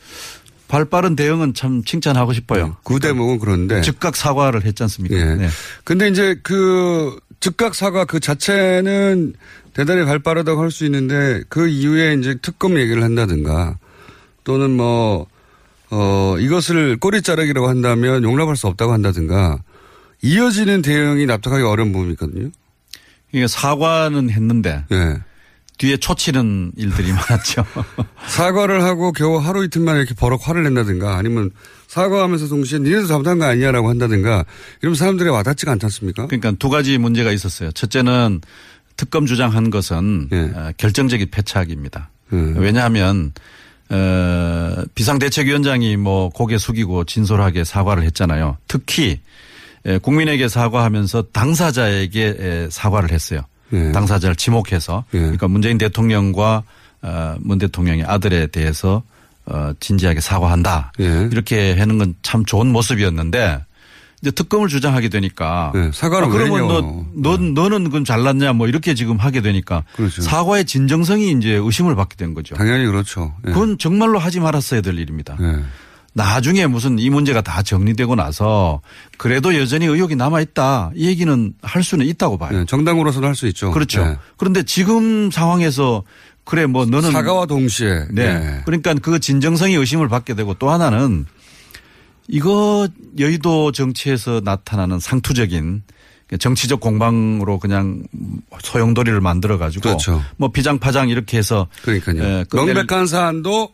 발빠른 대응은 참 칭찬하고 싶어요. 그 대목은 그런데 즉각 사과를 했지 않습니까? 예. 네. 근데 이제 그 즉각 사과 그 자체는 대단히 발빠르다고 할 수 있는데 그 이후에 이제 특검 얘기를 한다든가 또는 뭐, 어, 이것을 꼬리 자르기라고 한다면 용납할 수 없다고 한다든가 이어지는 대응이 납득하기 어려운 부분이 있거든요. 이게 사과는 했는데 예. 뒤에 초치는 일들이 많았죠. 사과를 하고 겨우 하루 이틀만 이렇게 버럭 화를 낸다든가 아니면 사과하면서 동시에 니네도 잘못한 거 아니야라고 한다든가 이러면 사람들이 와닿지가 않지 않습니까? 그러니까 두 가지 문제가 있었어요. 첫째는 특검 주장한 것은 예. 어, 결정적인 패착입니다. 왜냐하면 어, 비상대책위원장이 뭐 고개 숙이고 진솔하게 사과를 했잖아요. 특히 에, 국민에게 사과하면서 당사자에게 에, 사과를 했어요. 예. 당사자를 지목해서 그러니까 문재인 대통령과 어, 문 대통령의 아들에 대해서 어, 진지하게 사과한다. 예. 이렇게 하는 건 참 좋은 모습이었는데 이제 특검을 주장하게 되니까 네, 사과를 아, 왜 그러면. 너, 너 너는 그건 잘났냐 뭐 이렇게 지금 하게 되니까 그렇죠. 사과의 진정성이 이제 의심을 받게 된 거죠. 당연히 그렇죠. 예. 그건 정말로 하지 말았어야 될 일입니다. 예. 나중에 무슨 이 문제가 다 정리되고 나서 그래도 여전히 의혹이 남아 있다. 이 얘기는 할 수는 있다고 봐요. 예, 정당으로서는 할수 있죠. 그렇죠. 예. 그런데 지금 상황에서 그래 뭐 너는 사과와 동시에 네. 예. 그러니까 그 진정성이 의심을 받게 되고 또 하나는 이거 여의도 정치에서 나타나는 상투적인 정치적 공방으로 그냥 소용돌이를 만들어 가지고 그렇죠. 뭐 비장파장 이렇게 해서 그러니까요. 예, 명백한 사안도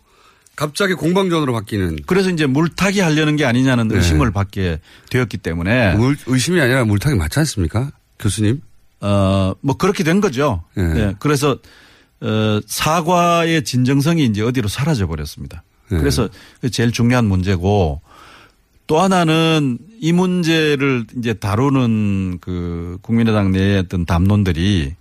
갑자기 공방전으로 바뀌는 그래서 이제 물타기 하려는 게 아니냐는 네. 의심을 받게 되었기 때문에 물, 의심이 아니라 물타기 맞지 않습니까? 교수님? 어, 뭐 그렇게 된 거죠. 예. 네. 그래서 어, 사과의 진정성이 이제 어디로 사라져 버렸습니다. 예. 그래서 그 제일 중요한 문제고 또 하나는 이 문제를 이제 다루는 그 국민의당 내의 어떤 담론들이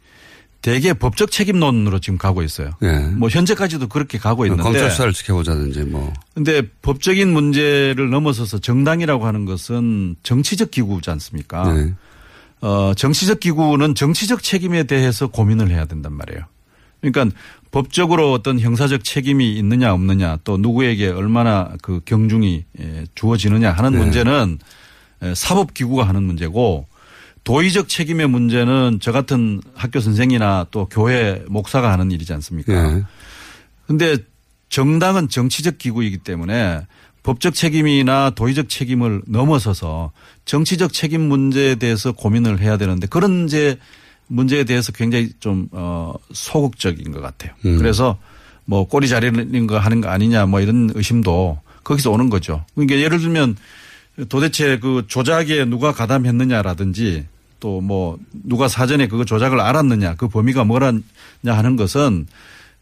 대개 법적 책임론으로 지금 가고 있어요. 예. 뭐 현재까지도 그렇게 가고 있는데 검찰 수사를 지켜보자든지 뭐. 근데 법적인 문제를 넘어서서 정당이라고 하는 것은 정치적 기구지 않습니까? 네. 어, 정치적 기구는 정치적 책임에 대해서 고민을 해야 된단 말이에요. 그러니까 법적으로 어떤 형사적 책임이 있느냐 없느냐 또 누구에게 얼마나 그 경중이 예, 주어지느냐 하는 네. 문제는 예, 사법기구가 하는 문제고 도의적 책임의 문제는 저 같은 학교 선생이나 또 교회 목사가 하는 일이지 않습니까? 예. 근데 정당은 정치적 기구이기 때문에 법적 책임이나 도의적 책임을 넘어서서 정치적 책임 문제에 대해서 고민을 해야 되는데 그런 이제 문제에 대해서 굉장히 좀, 어, 소극적인 것 같아요. 음. 그래서 뭐 꼬리 자르는 거 하는 거 아니냐 뭐 이런 의심도 거기서 오는 거죠. 그러니까 예를 들면 도대체 그 조작에 누가 가담했느냐라든지 또 뭐 누가 사전에 그거 조작을 알았느냐 그 범위가 뭐라냐 하는 것은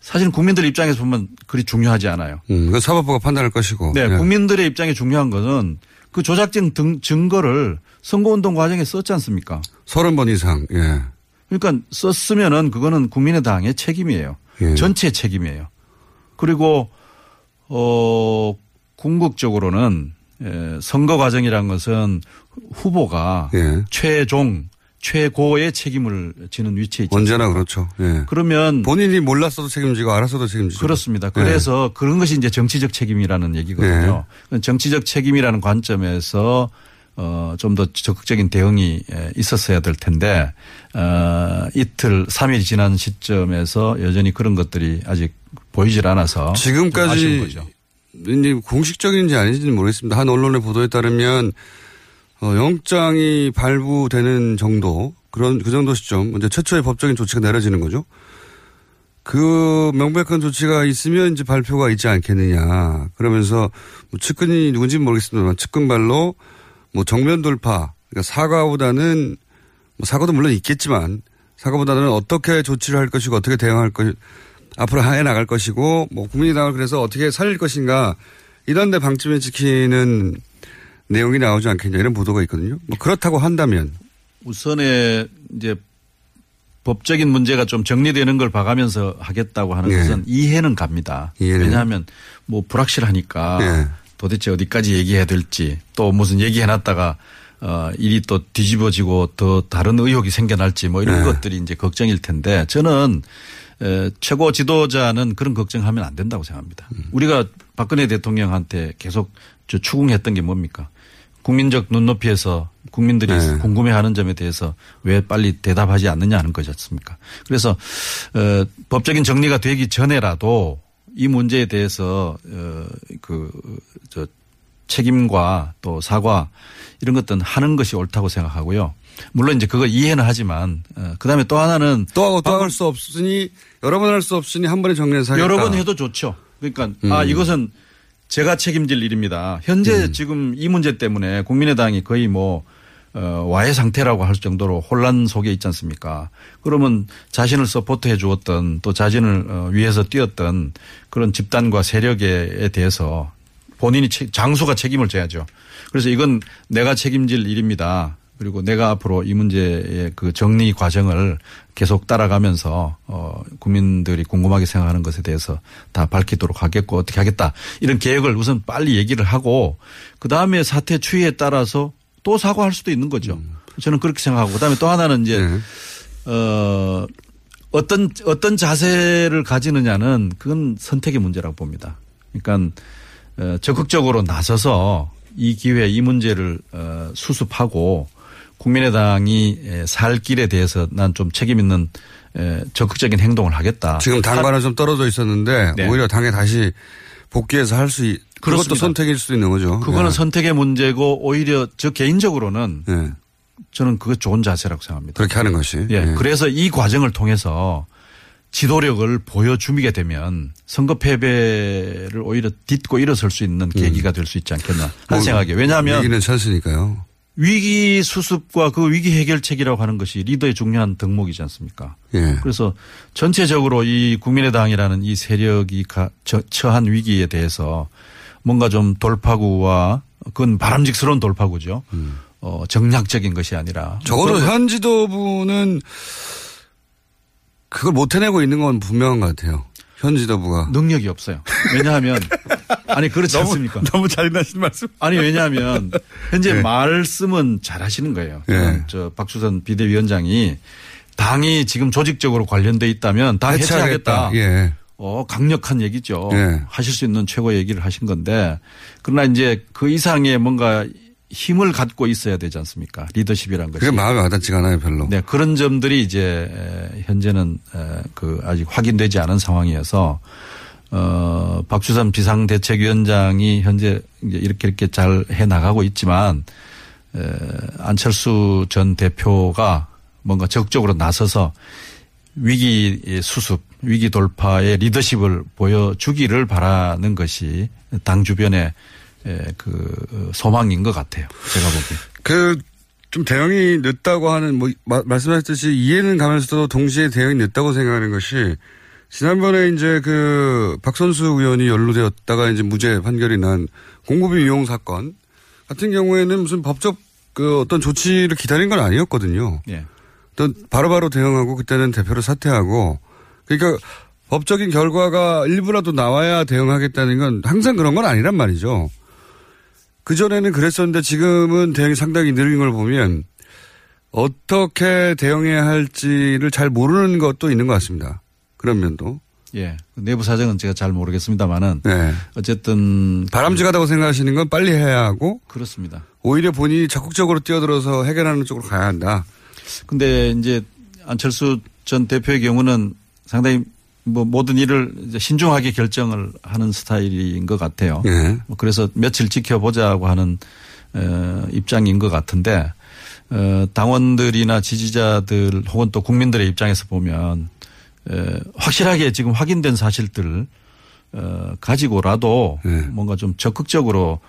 사실 국민들 입장에서 보면 그리 중요하지 않아요. 음, 그 사법부가 판단할 것이고. 네, 예. 국민들의 입장에 중요한 것은 그 조작증 등 증거를 선거운동 과정에 썼지 않습니까? 서른 번 이상. 예. 그러니까 썼으면은 그거는 국민의당의 책임이에요. 예. 전체 책임이에요. 그리고 어 궁극적으로는 에, 선거 과정이란 것은 후보가 예. 최종 최고의 책임을 지는 위치에 있죠. 언제나 그렇죠. 예. 그러면 본인이 몰랐어도 책임지고 알았어도 책임지고. 그렇습니다. 예. 그래서 그런 것이 이제 정치적 책임이라는 얘기거든요. 정치적 책임이라는 관점에서 어, 좀 더 적극적인 대응이 에, 있었어야 될 텐데, 어, 이틀, 3일 지난 시점에서 여전히 그런 것들이 아직 보이질 않아서. 지금까지. 이제 공식적인지 아닌지는 모르겠습니다. 한 언론의 보도에 따르면 어, 영장이 발부되는 정도 그런 그 정도 시점 이제 최초의 법적인 조치가 내려지는 거죠. 그 명백한 조치가 있으면 이제 발표가 있지 않겠느냐. 그러면서 뭐 측근이 누군지 는 모르겠습니다만 측근발로 뭐 정면 돌파 그러니까 사과보다는 뭐 사과도 물론 있겠지만 사과보다는 어떻게 조치를 할 것이고 어떻게 대응할 것 앞으로 해 나갈 것이고 뭐 국민의당을 그래서 어떻게 살릴 것인가 이런 데 방침을 지키는 내용이 나오지 않겠냐 이런 보도가 있거든요. 뭐 그렇다고 한다면 우선에 이제 법적인 문제가 좀 정리되는 걸 봐가면서 하겠다고 하는 네. 것은 이해는 갑니다. 이해는. 왜냐하면 뭐 불확실하니까 네. 도대체 어디까지 얘기해야 될지 또 무슨 얘기해놨다가 어, 일이 또 뒤집어지고 더 다른 의혹이 생겨날지 뭐 이런 네. 것들이 이제 걱정일 텐데 저는 에, 최고 지도자는 그런 걱정하면 안 된다고 생각합니다. 음. 우리가 박근혜 대통령한테 계속 저 추궁했던 게 뭡니까? 국민적 눈높이에서 국민들이 네. 궁금해하는 점에 대해서 왜 빨리 대답하지 않느냐 하는 거지 않습니까? 그래서 어, 법적인 정리가 되기 전에라도 이 문제에 대해서 어, 어그저 책임과 또 사과 이런 것들은 하는 것이 옳다고 생각하고요. 물론 이제 그거 이해는 하지만 어, 그다음에 또 하나는 또또할 수 없으니 여러 번 할 수 없으니 한 번에 정리해서 하겠다. 여러 번 해도 좋죠. 그러니까 음. 아 이것은 제가 책임질 일입니다. 현재 음. 지금 이 문제 때문에 국민의당이 거의 뭐 어, 와해 상태라고 할 정도로 혼란 속에 있지 않습니까? 그러면 자신을 서포트해 주었던 또 자신을 어, 위해서 뛰었던 그런 집단과 세력에 대해서 본인이 책- 장수가 책임을 져야죠. 그래서 이건 내가 책임질 일입니다. 그리고 내가 앞으로 이 문제의 그 정리 과정을 계속 따라가면서 어 국민들이 궁금하게 생각하는 것에 대해서 다 밝히도록 하겠고 어떻게 하겠다 이런 계획을 우선 빨리 얘기를 하고 그 다음에 사태 추이에 따라서 또 사과할 수도 있는 거죠. 저는 그렇게 생각하고 그다음에 또 하나는 이제 어 어떤 어떤 자세를 가지느냐는 그건 선택의 문제라고 봅니다. 그러니까 어, 적극적으로 나서서 이 기회 이 문제를 어, 수습하고 국민의당이 에, 살 길에 대해서 난 좀 책임 있는 에, 적극적인 행동을 하겠다. 지금 당과는 좀 떨어져 있었는데 네. 오히려 당에 다시 복귀해서 할수 있. 그것도. 선택일 수도 있는 거죠. 그거는 네. 선택의 문제고 오히려 저 개인적으로는 네. 저는 그거 좋은 자세라고 생각합니다. 그렇게 하는 것이. 예. 네. 그래서 이 과정을 통해서 지도력을 보여주게 되면 선거 패배를 오히려 딛고 일어설 수 있는 계기가 될수 있지 않겠나 하는 뭐, 생각이에요. 왜냐하면 위기는 찬스니까요. 위기 수습과 그 위기 해결책이라고 하는 것이 리더의 중요한 덕목이지 않습니까? 예. 그래서 전체적으로 이 국민의당이라는 이 세력이 처한 위기에 대해서 뭔가 좀 돌파구와 그건 바람직스러운 돌파구죠. 어, 정략적인 것이 아니라. 음. 적어도 현 지도부는 그걸 못 해내고 있는 건 분명한 것 같아요. 현 지도부가. 능력이 없어요. 왜냐하면 아니 그렇지 너무- 않습니까? 너무 잘나신 말씀. 아니 왜냐하면 현재 네. 말씀은 잘 하시는 거예요. 네. 저 박수선 비대위원장이 당이 지금 조직적으로 관련돼 있다면 당 해체하겠다. 예. 어 강력한 얘기죠. 예. 하실 수 있는 최고 얘기를 하신 건데 그러나 이제 그 이상의 뭔가 힘을 갖고 있어야 되지 않습니까? 리더십이란 것이. 그게 마음에 와닿지가 않아요, 별로. 네, 그런 점들이 이제 에, 현재는 에, 그 아직 확인되지 않은 상황이어서 어 박주선 비상대책위원장이 현재 이제 이렇게 이렇게 잘 해 나가고 있지만 에, 안철수 전 대표가 뭔가 적극적으로 나서서 위기 수습, 위기 돌파의 리더십을 보여주기를 바라는 것이 당 주변의 에, 그 소망인 것 같아요. 제가 보기에. 그, 좀 대응이 늦다고 하는, 뭐, 마- 말씀하셨듯이 이해는 가면서도 동시에 대응이 늦다고 생각하는 것이 지난번에 이제 그 박선수 의원이 연루되었다가 이제 무죄 판결이 난 공급비 이용 사건 같은 경우에는 무슨 법적 그 어떤 조치를 기다린 건 아니었거든요. 예. 또 바로바로 대응하고 그때는 대표를 사퇴하고 그러니까 법적인 결과가 일부라도 나와야 대응하겠다는 건 항상 그런 건 아니란 말이죠. 그전에는 그랬었는데 지금은 대응이 상당히 느린 걸 보면 어떻게 대응해야 할지를 잘 모르는 것도 있는 것 같습니다. 그런 면도. 예. 내부 사정은 제가 잘 모르겠습니다만은 네. 어쨌든 바람직하다고 생각하시는 건 빨리 해야 하고 그렇습니다. 오히려 본인이 적극적으로 뛰어들어서 해결하는 쪽으로 가야 한다. 근데 이제 안철수 전 대표의 경우는 상당히 뭐 모든 일을 이제 신중하게 결정을 하는 스타일인 것 같아요. 예. 뭐 그래서 며칠 지켜보자고 하는 어, 입장인 것 같은데 어, 당원들이나 지지자들 혹은 또 국민들의 입장에서 보면 에, 확실하게 지금 확인된 사실들을 어, 가지고라도 네. 뭔가 좀 적극적으로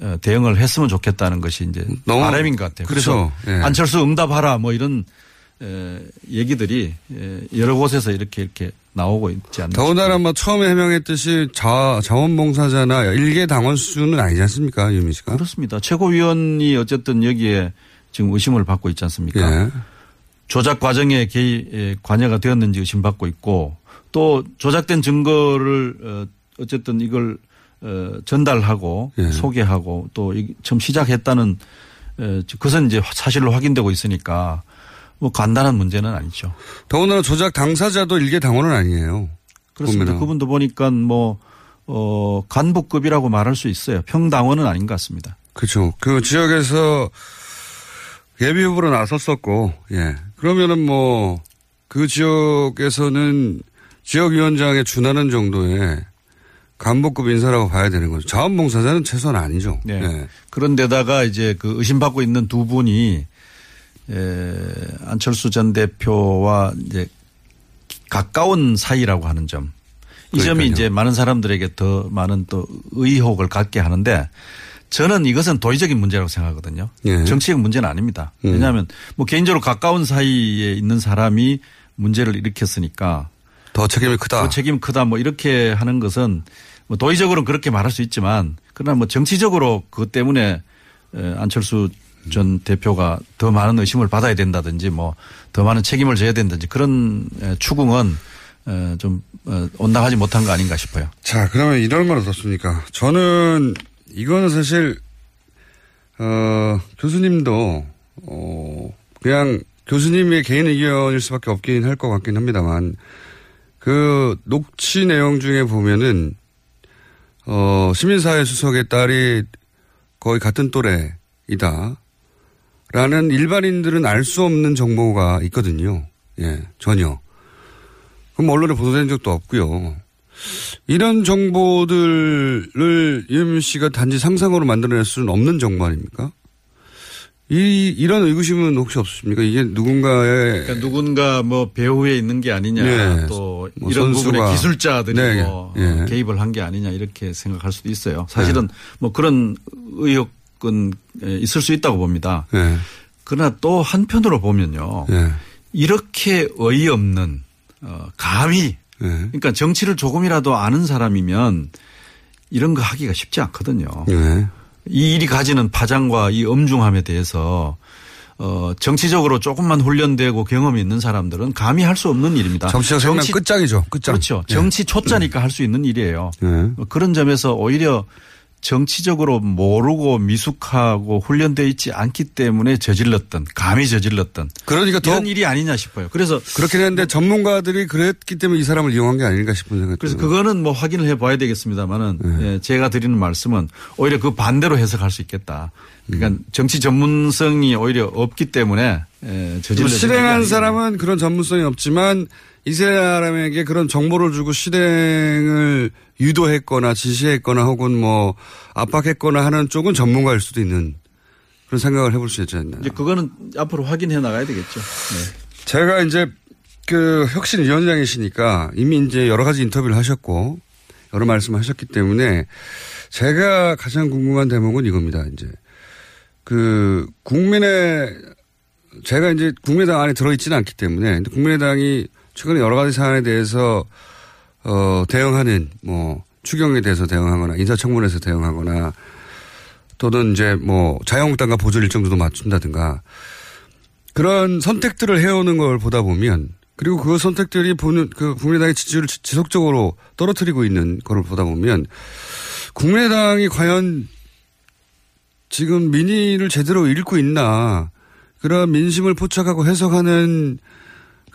어, 대응을 했으면 좋겠다는 것이 이제 바람인 것 같아요. 그래서 그렇죠. 예. 안철수 응답하라 뭐 이런 에, 얘기들이 에, 여러 곳에서 이렇게 이렇게 나오고 있지 않나. 더군다나 뭐 처음에 해명했듯이 자, 자원봉사자나 일개 당원 수준은 아니지 않습니까, 유미 씨가? 그렇습니다. 최고위원이 어쨌든 여기에 지금 의심을 받고 있지 않습니까? 예. 조작 과정에 개입, 에, 관여가 되었는지 의심받고 있고 또 조작된 증거를 어, 어쨌든 이걸 어, 전달하고 예. 소개하고 또 이- 처음 시작했다는 에, 그것은 이제 사실로 확인되고 있으니까 뭐 간단한 문제는 아니죠. 더군다나 조작 당사자도 일개 당원은 아니에요. 그렇습니다. 보면은. 그분도 보니까 뭐 어, 간부급이라고 말할 수 있어요. 평당원은 아닌 것 같습니다. 그렇죠. 그 지역에서 예비 후보로 나섰었고, 예. 그러면은 뭐, 그 지역에서는 지역위원장에 준하는 정도의 간부급 인사라고 봐야 되는 거죠. 자원봉사자는 최소한 아니죠. 네. 예. 그런데다가 이제 그 의심받고 있는 두 분이 에, 안철수 전 대표와 이제 가까운 사이라고 하는 점. 이 점이 그러니까요. 이제 많은 사람들에게 더 많은 또 의혹을 갖게 하는데 저는 이것은 도의적인 문제라고 생각하거든요. 예. 정치적 문제는 아닙니다. 음. 왜냐하면 뭐 개인적으로 가까운 사이에 있는 사람이 문제를 일으켰으니까 더 책임이 크다. 더 책임 크다 뭐 이렇게 하는 것은 뭐 도의적으로는 그렇게 말할 수 있지만 그러나 뭐 정치적으로 그것 때문에 에, 안철수 전 대표가 더 많은 의심을 받아야 된다든지 뭐 더 많은 책임을 져야 된다든지 그런 에, 추궁은 에, 좀 어, 온당하지 못한 거 아닌가 싶어요. 자, 그러면 이런 건 어떻습니까? 저는 이거는 사실, 어, 교수님도, 어, 그냥 교수님의 개인 의견일 수밖에 없긴 할 것 같긴 합니다만, 그 녹취 내용 중에 보면은, 어, 시민사회 수석의 딸이 거의 같은 또래이다. 라는 일반인들은 알 수 없는 정보가 있거든요. 예, 전혀. 그럼 언론에 보도된 적도 없고요. 이런 정보들을 이현민 씨가 단지 상상으로 만들어낼 수는 없는 정보 아닙니까? 이, 이런 의구심은 혹시 없으십니까? 이게 누군가의. 그러니까 누군가 뭐 배후에 있는 게 아니냐 네. 또 뭐 이런 선수가. 부분에 기술자들이 네. 뭐 예. 어, 개입을 한 게 아니냐 이렇게 생각할 수도 있어요. 사실은 뭐 그런 의혹 은 에, 있을 수 있다고 봅니다. 예. 그러나 또 한편으로 보면요. 예. 이렇게 어이없는 어, 감히 예. 그러니까 정치를 조금이라도 아는 사람이면 이런 거 하기가 쉽지 않거든요. 예. 이 일이 가지는 파장과 이 엄중함에 대해서 어 정치적으로 조금만 훈련되고 경험이 있는 사람들은 감히 할 수 없는 일입니다. 정치적 생명 끝장이죠. 끝장. 그렇죠. 예. 정치 초짜니까 할 수 있는 일이에요. 예. 뭐 그런 점에서 오히려 정치적으로 모르고 미숙하고 훈련되어 있지 않기 때문에 저질렀던 감히 저질렀던 그러니까 더 이런 일이 아니냐 싶어요. 그래서 그렇긴 했는데 전문가들이 그랬기 때문에 이 사람을 이용한 게 아닌가 싶은 생각이 그래서 들어요. 그거는 뭐 확인을 해봐야 되겠습니다만은 네. 예, 제가 드리는 말씀은 오히려 그 반대로 해석할 수 있겠다. 그러니까 음. 정치 전문성이 오히려 없기 때문에 예, 저질렀던 실행한 사람은 그런 전문성이 없지만 이 사람에게 그런 정보를 주고 실행을 유도했거나 지시했거나 혹은 뭐 압박했거나 하는 쪽은 전문가일 수도 있는 그런 생각을 해볼 수 있지 않나요? 이제 그거는 앞으로 확인해 나가야 되겠죠. 네. 제가 이제 그 혁신위원장이시니까 이미 이제 여러 가지 인터뷰를 하셨고 여러 말씀을 하셨기 때문에 제가 가장 궁금한 대목은 이겁니다. 이제 그 국민의 제가 이제 국민의당 안에 들어있지는 않기 때문에 국민의당이 최근에 여러 가지 사안에 대해서 어 대응하는 뭐 추경에 대해서 대응하거나 인사청문회에서 대응하거나 또는 이제 뭐 자유한국당과 보조 일정도 맞춘다든가 그런 선택들을 해오는 걸 보다 보면 그리고 그 선택들이 보는 그 국민의당의 지지율을 지- 지속적으로 떨어뜨리고 있는 걸 보다 보면 국민의당이 과연 지금 민의를 제대로 읽고 있나 그런 민심을 포착하고 해석하는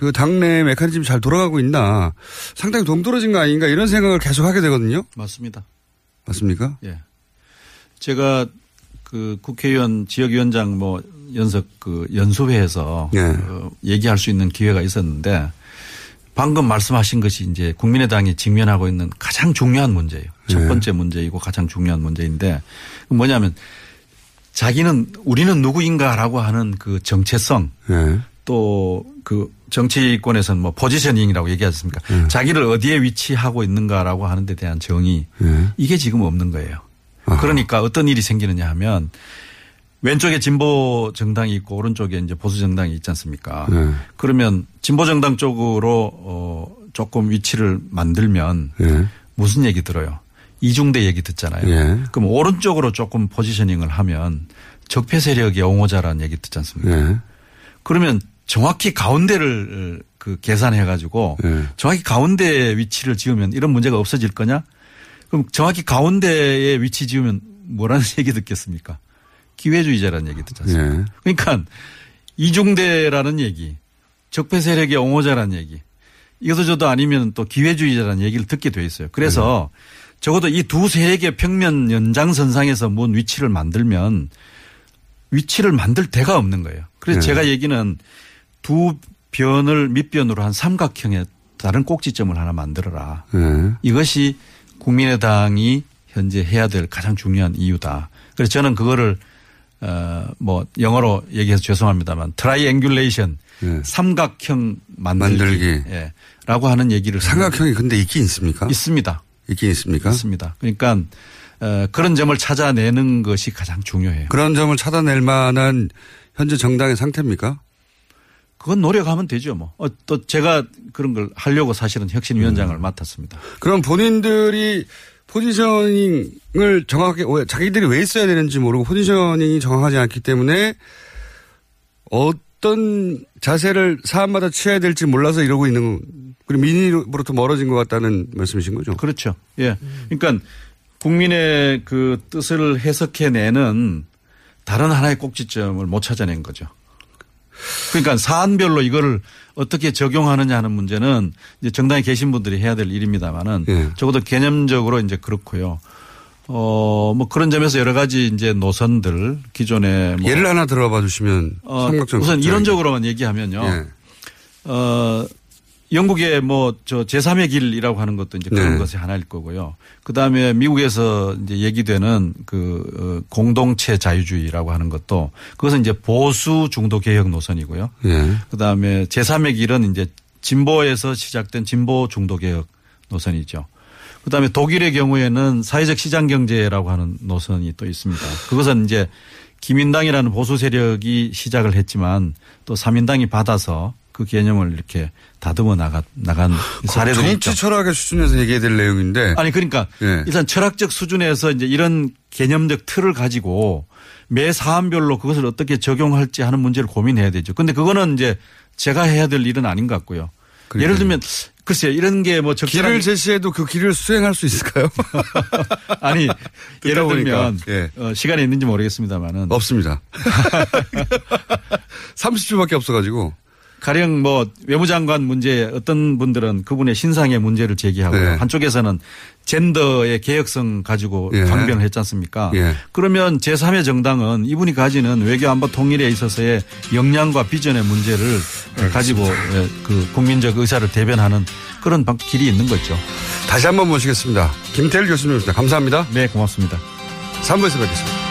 그 당내 메커니즘이 잘 돌아가고 있나 상당히 동떨어진 거 아닌가 이런 생각을 계속 하게 되거든요. 맞습니다. 맞습니까? 예. 제가 그 국회의원 지역위원장 뭐 연석 그 연수회에서 예. 어, 얘기할 수 있는 기회가 있었는데 방금 말씀하신 것이 이제 국민의당이 직면하고 있는 가장 중요한 문제예요. 첫 예. 번째 문제이고 가장 중요한 문제인데 뭐냐면 자기는 우리는 누구인가라고 하는 그 정체성 예. 또그 정치권에서는 뭐 포지셔닝이라고 얘기하지 않습니까? 예. 자기를 어디에 위치하고 있는가라고 하는 데 대한 정의 예. 이게 지금 없는 거예요. 그러니까 어떤 일이 생기느냐 하면 왼쪽에 진보 정당이 있고 오른쪽에 이제 보수 정당이 있지 않습니까? 네. 그러면 진보 정당 쪽으로 어 조금 위치를 만들면 예. 무슨 얘기 들어요? 이중대 얘기 듣잖아요. 예. 그럼 오른쪽으로 조금 포지셔닝을 하면 적폐 세력의 옹호자라는 얘기 듣지 않습니까? 예. 그러면 정확히 가운데를 그 계산해 가지고 예. 정확히 가운데 위치를 지으면 이런 문제가 없어질 거냐? 그럼 정확히 가운데에 위치 지으면 뭐라는 얘기 듣겠습니까? 기회주의자라는 얘기 듣지 않습니까? 예. 그러니까 이중대라는 얘기, 적폐 세력의 옹호자라는 얘기, 이것도 저도 아니면 또 기회주의자라는 얘기를 듣게 돼 있어요. 그래서 적어도 이 두 세력의 평면 연장선상에서 뭔 위치를 만들면 위치를 만들 데가 없는 거예요. 그래서 네. 제가 얘기는 두 변을 밑변으로 한 삼각형의 다른 꼭지점을 하나 만들어라. 예. 이것이 국민의당이 현재 해야 될 가장 중요한 이유다. 그래서 저는 그거를 어뭐 영어로 얘기해서 죄송합니다만 triangulation 예. 삼각형 만들기, 만들기. 예. 라고 하는 얘기를 삼각형이 근데 있긴 있습니까? 있습니다. 있긴 있습니까? 있습니다. 그러니까 어, 그런 점을 찾아내는 것이 가장 중요해요. 그런 점을 찾아낼 만한 현재 정당의 상태입니까? 그건 노력하면 되죠 뭐. 어, 또 제가 그런 걸 하려고 사실은 혁신위원장을 음. 맡았습니다. 그럼 본인들이 포지셔닝을 정확하게 왜 자기들이 왜 있어야 되는지 모르고 포지셔닝이 정확하지 않기 때문에 어떤 자세를 사안마다 취해야 될지 몰라서 이러고 있는 그리고 민의로부터 멀어진 것 같다는 말씀이신 거죠? 그렇죠. 예. 그러니까 국민의 그 뜻을 해석해내는 다른 하나의 꼭지점을 못 찾아낸 거죠. 그러니까 사안별로 이거를 어떻게 적용하느냐 하는 문제는 이제 정당에 계신 분들이 해야 될 일입니다만은 예. 적어도 개념적으로 이제 그렇고요. 어, 뭐 그런 점에서 여러 가지 이제 노선들 기존에 뭐 예를 하나 들어봐 주시면 어, 우선. 이론적으로만 얘기하면요. 예. 어, 영국의 뭐 저 제3의 길이라고 하는 것도 이제 그런 네. 것이 하나일 거고요. 그 다음에 미국에서 이제 얘기되는 그 어, 공동체 자유주의라고 하는 것도 그것은 이제 보수 중도 개혁 노선이고요. 예. 그 다음에 제3의 길은 이제 진보에서 시작된 진보 중도 개혁 노선이죠. 그 다음에 독일의 경우에는 사회적 시장 경제라고 하는 노선이 또 있습니다. 그것은 이제 기민당이라는 보수 세력이 시작을 했지만 또 사민당이 받아서 그 개념을 이렇게 다듬어 나가, 나간 사례들이 정치 있죠. 철학의 수준에서 얘기해야 될 내용인데. 아니 그러니까 예. 일단 철학적 수준에서 이제 이런 개념적 틀을 가지고 매 사안별로 그것을 어떻게 적용할지 하는 문제를 고민해야 되죠. 근데 그거는 이제 제가 해야 될 일은 아닌 것 같고요. 예를 들면 글쎄요 이런 게 뭐 적절한 길을 제시해도 그 길을 수행할 수 있을까요? 아니 예를 들면 예. 어, 시간이 있는지 모르겠습니다만은 없습니다. 30초밖에 없어가지고. 가령 뭐 외무장관 문제 어떤 분들은 그분의 신상의 문제를 제기하고요. 네. 한쪽에서는 젠더의 개혁성 가지고 예. 강변을 했지 않습니까? 예. 그러면 제3의 정당은 이분이 가지는 외교 안보 통일에 있어서의 역량과 비전의 문제를 가지고 예, 그 국민적 의사를 대변하는 그런 방- 길이 있는 거죠. 다시 한번 모시겠습니다. 김태일 교수님입니다. 감사합니다. 네, 고맙습니다. 3부에서 뵙겠습니다.